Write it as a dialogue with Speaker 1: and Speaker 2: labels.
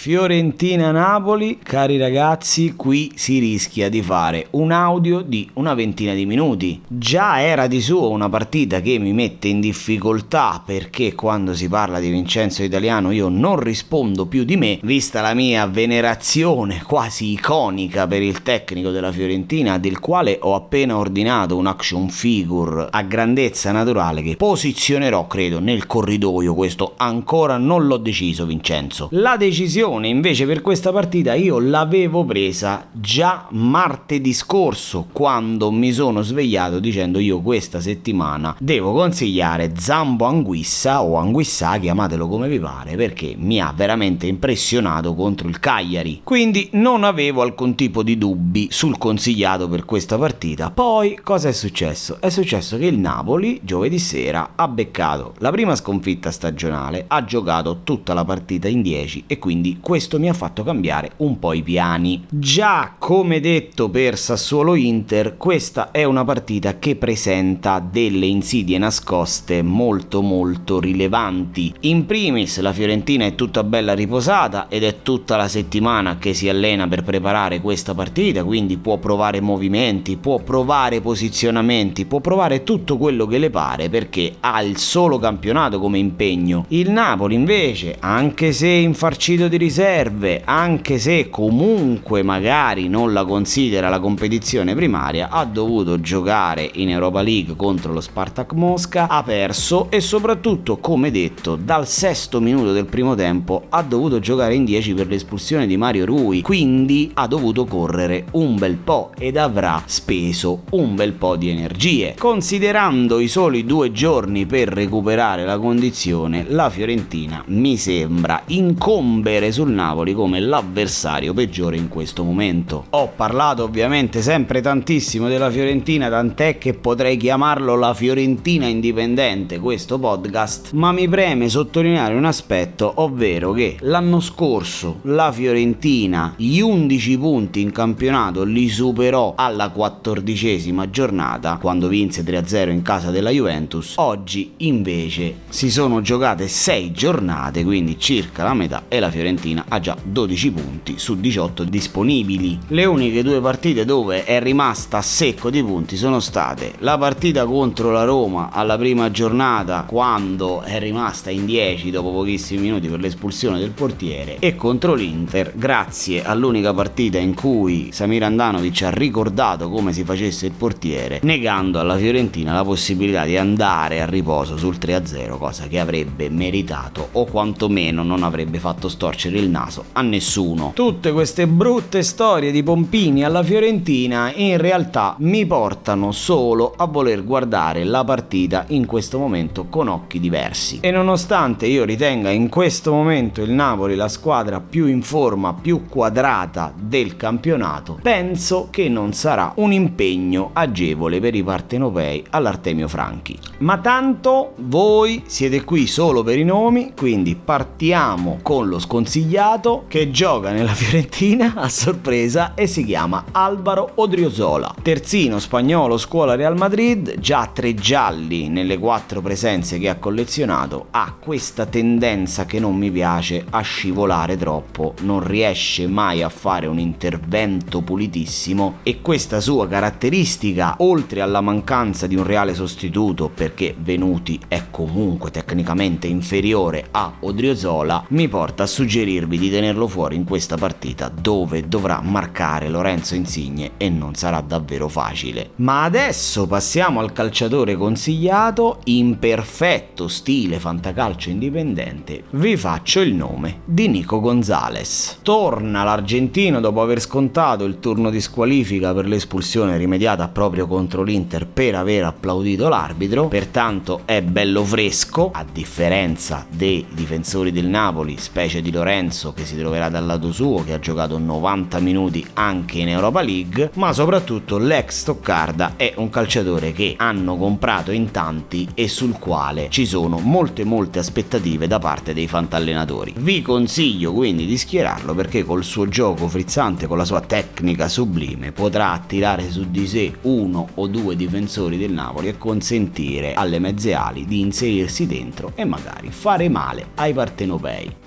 Speaker 1: Fiorentina-Napoli, cari ragazzi, qui si rischia di fare un audio di una ventina di minuti. Già era di suo una partita che mi mette in difficoltà perché quando si parla di Vincenzo Italiano io non rispondo più di me, vista la mia venerazione quasi iconica per il tecnico della Fiorentina, del quale ho appena ordinato un action figure a grandezza naturale che posizionerò, credo, nel corridoio. Questo ancora non l'ho deciso, Vincenzo. La decisione decisione invece per questa partita io l'avevo presa già martedì scorso quando mi sono svegliato dicendo io questa settimana devo consigliare Zambo Anguissa o Anguissa chiamatelo come vi pare perché mi ha veramente impressionato contro il Cagliari. Quindi non avevo alcun tipo di dubbi sul consigliato per questa partita. Poi cosa è successo? è successo che il Napoli giovedì sera ha beccato la prima sconfitta stagionale ha giocato tutta la partita in 10 e quindi questo mi ha fatto cambiare un po' i piani. Già come detto per Sassuolo Inter, questa è una partita che presenta delle insidie nascoste molto molto rilevanti. In primis la Fiorentina è tutta bella riposata ed è tutta la settimana che si allena per preparare questa partita, quindi può provare movimenti, può provare posizionamenti, può provare tutto quello che le pare perché ha il solo campionato come impegno. Il Napoli invece, anche se infarcito di riserve, anche se comunque magari non la considera la competizione primaria, ha dovuto giocare in Europa League contro lo Spartak Mosca, ha perso e soprattutto, come detto, dal sesto minuto del primo tempo ha dovuto giocare in 10 per l'espulsione di Mario Rui, quindi ha dovuto correre un bel po' ed avrà speso un bel po' di energie. Considerando i soli due giorni per recuperare la condizione, la Fiorentina mi sembra incombere sul Napoli come l'avversario peggiore in questo momento. Ho parlato ovviamente sempre tantissimo della Fiorentina, tant'è che potrei chiamarlo la Fiorentina indipendente questo podcast, ma mi preme sottolineare un aspetto, ovvero che l'anno scorso la Fiorentina gli 11 punti in campionato li superò alla quattordicesima giornata quando vinse 3-0 in casa della Juventus. Oggi invece si sono giocate 6 giornate, quindi circa la metà e la Fiorentina Fiorentina ha già 12 punti su 18 disponibili. Le uniche due partite dove è rimasta a secco di punti sono state la partita contro la Roma alla prima giornata quando è rimasta in 10 dopo pochissimi minuti per l'espulsione del portiere e contro l'Inter grazie all'unica partita in cui Samir Andanovic ha ricordato come si facesse il portiere negando alla Fiorentina la possibilità di andare a riposo sul 3-0 cosa che avrebbe meritato o quantomeno non avrebbe fatto storcere il naso a nessuno. Tutte queste brutte storie di Pompini alla Fiorentina in realtà mi portano solo a voler guardare la partita in questo momento con occhi diversi. E nonostante io ritenga in questo momento il Napoli la squadra più in forma, più quadrata del campionato, penso che non sarà un impegno agevole per i partenopei all'Artemio Franchi. Ma tanto voi siete qui solo per i nomi, quindi partiamo con lo sconsigliato consigliato che gioca nella Fiorentina a sorpresa e si chiama Alvaro Odriozola. Terzino spagnolo scuola Real Madrid, già tre gialli nelle quattro presenze che ha collezionato, ha questa tendenza che non mi piace a scivolare troppo, non riesce mai a fare un intervento pulitissimo e questa sua caratteristica, oltre alla mancanza di un reale sostituto perché Venuti è comunque tecnicamente inferiore a Odriozola, mi porta a suggerire suggerirvi di tenerlo fuori in questa partita dove dovrà marcare Lorenzo Insigne e non sarà davvero facile. Ma adesso passiamo al calciatore consigliato in perfetto stile fantacalcio indipendente. Vi faccio il nome di Nico Gonzalez. Torna l'argentino dopo aver scontato il turno di squalifica per l'espulsione rimediata proprio contro l'Inter per aver applaudito l'arbitro, pertanto è bello fresco, a differenza dei difensori del Napoli, specie di Lorenzo Lorenzo che si troverà dal lato suo, che ha giocato 90 minuti anche in Europa League, ma soprattutto l'ex Stoccarda è un calciatore che hanno comprato in tanti e sul quale ci sono molte molte aspettative da parte dei fantallenatori. Vi consiglio quindi di schierarlo perché col suo gioco frizzante, con la sua tecnica sublime, potrà attirare su di sé uno o due difensori del Napoli e consentire alle mezze ali di inserirsi dentro e magari fare male ai partenopei.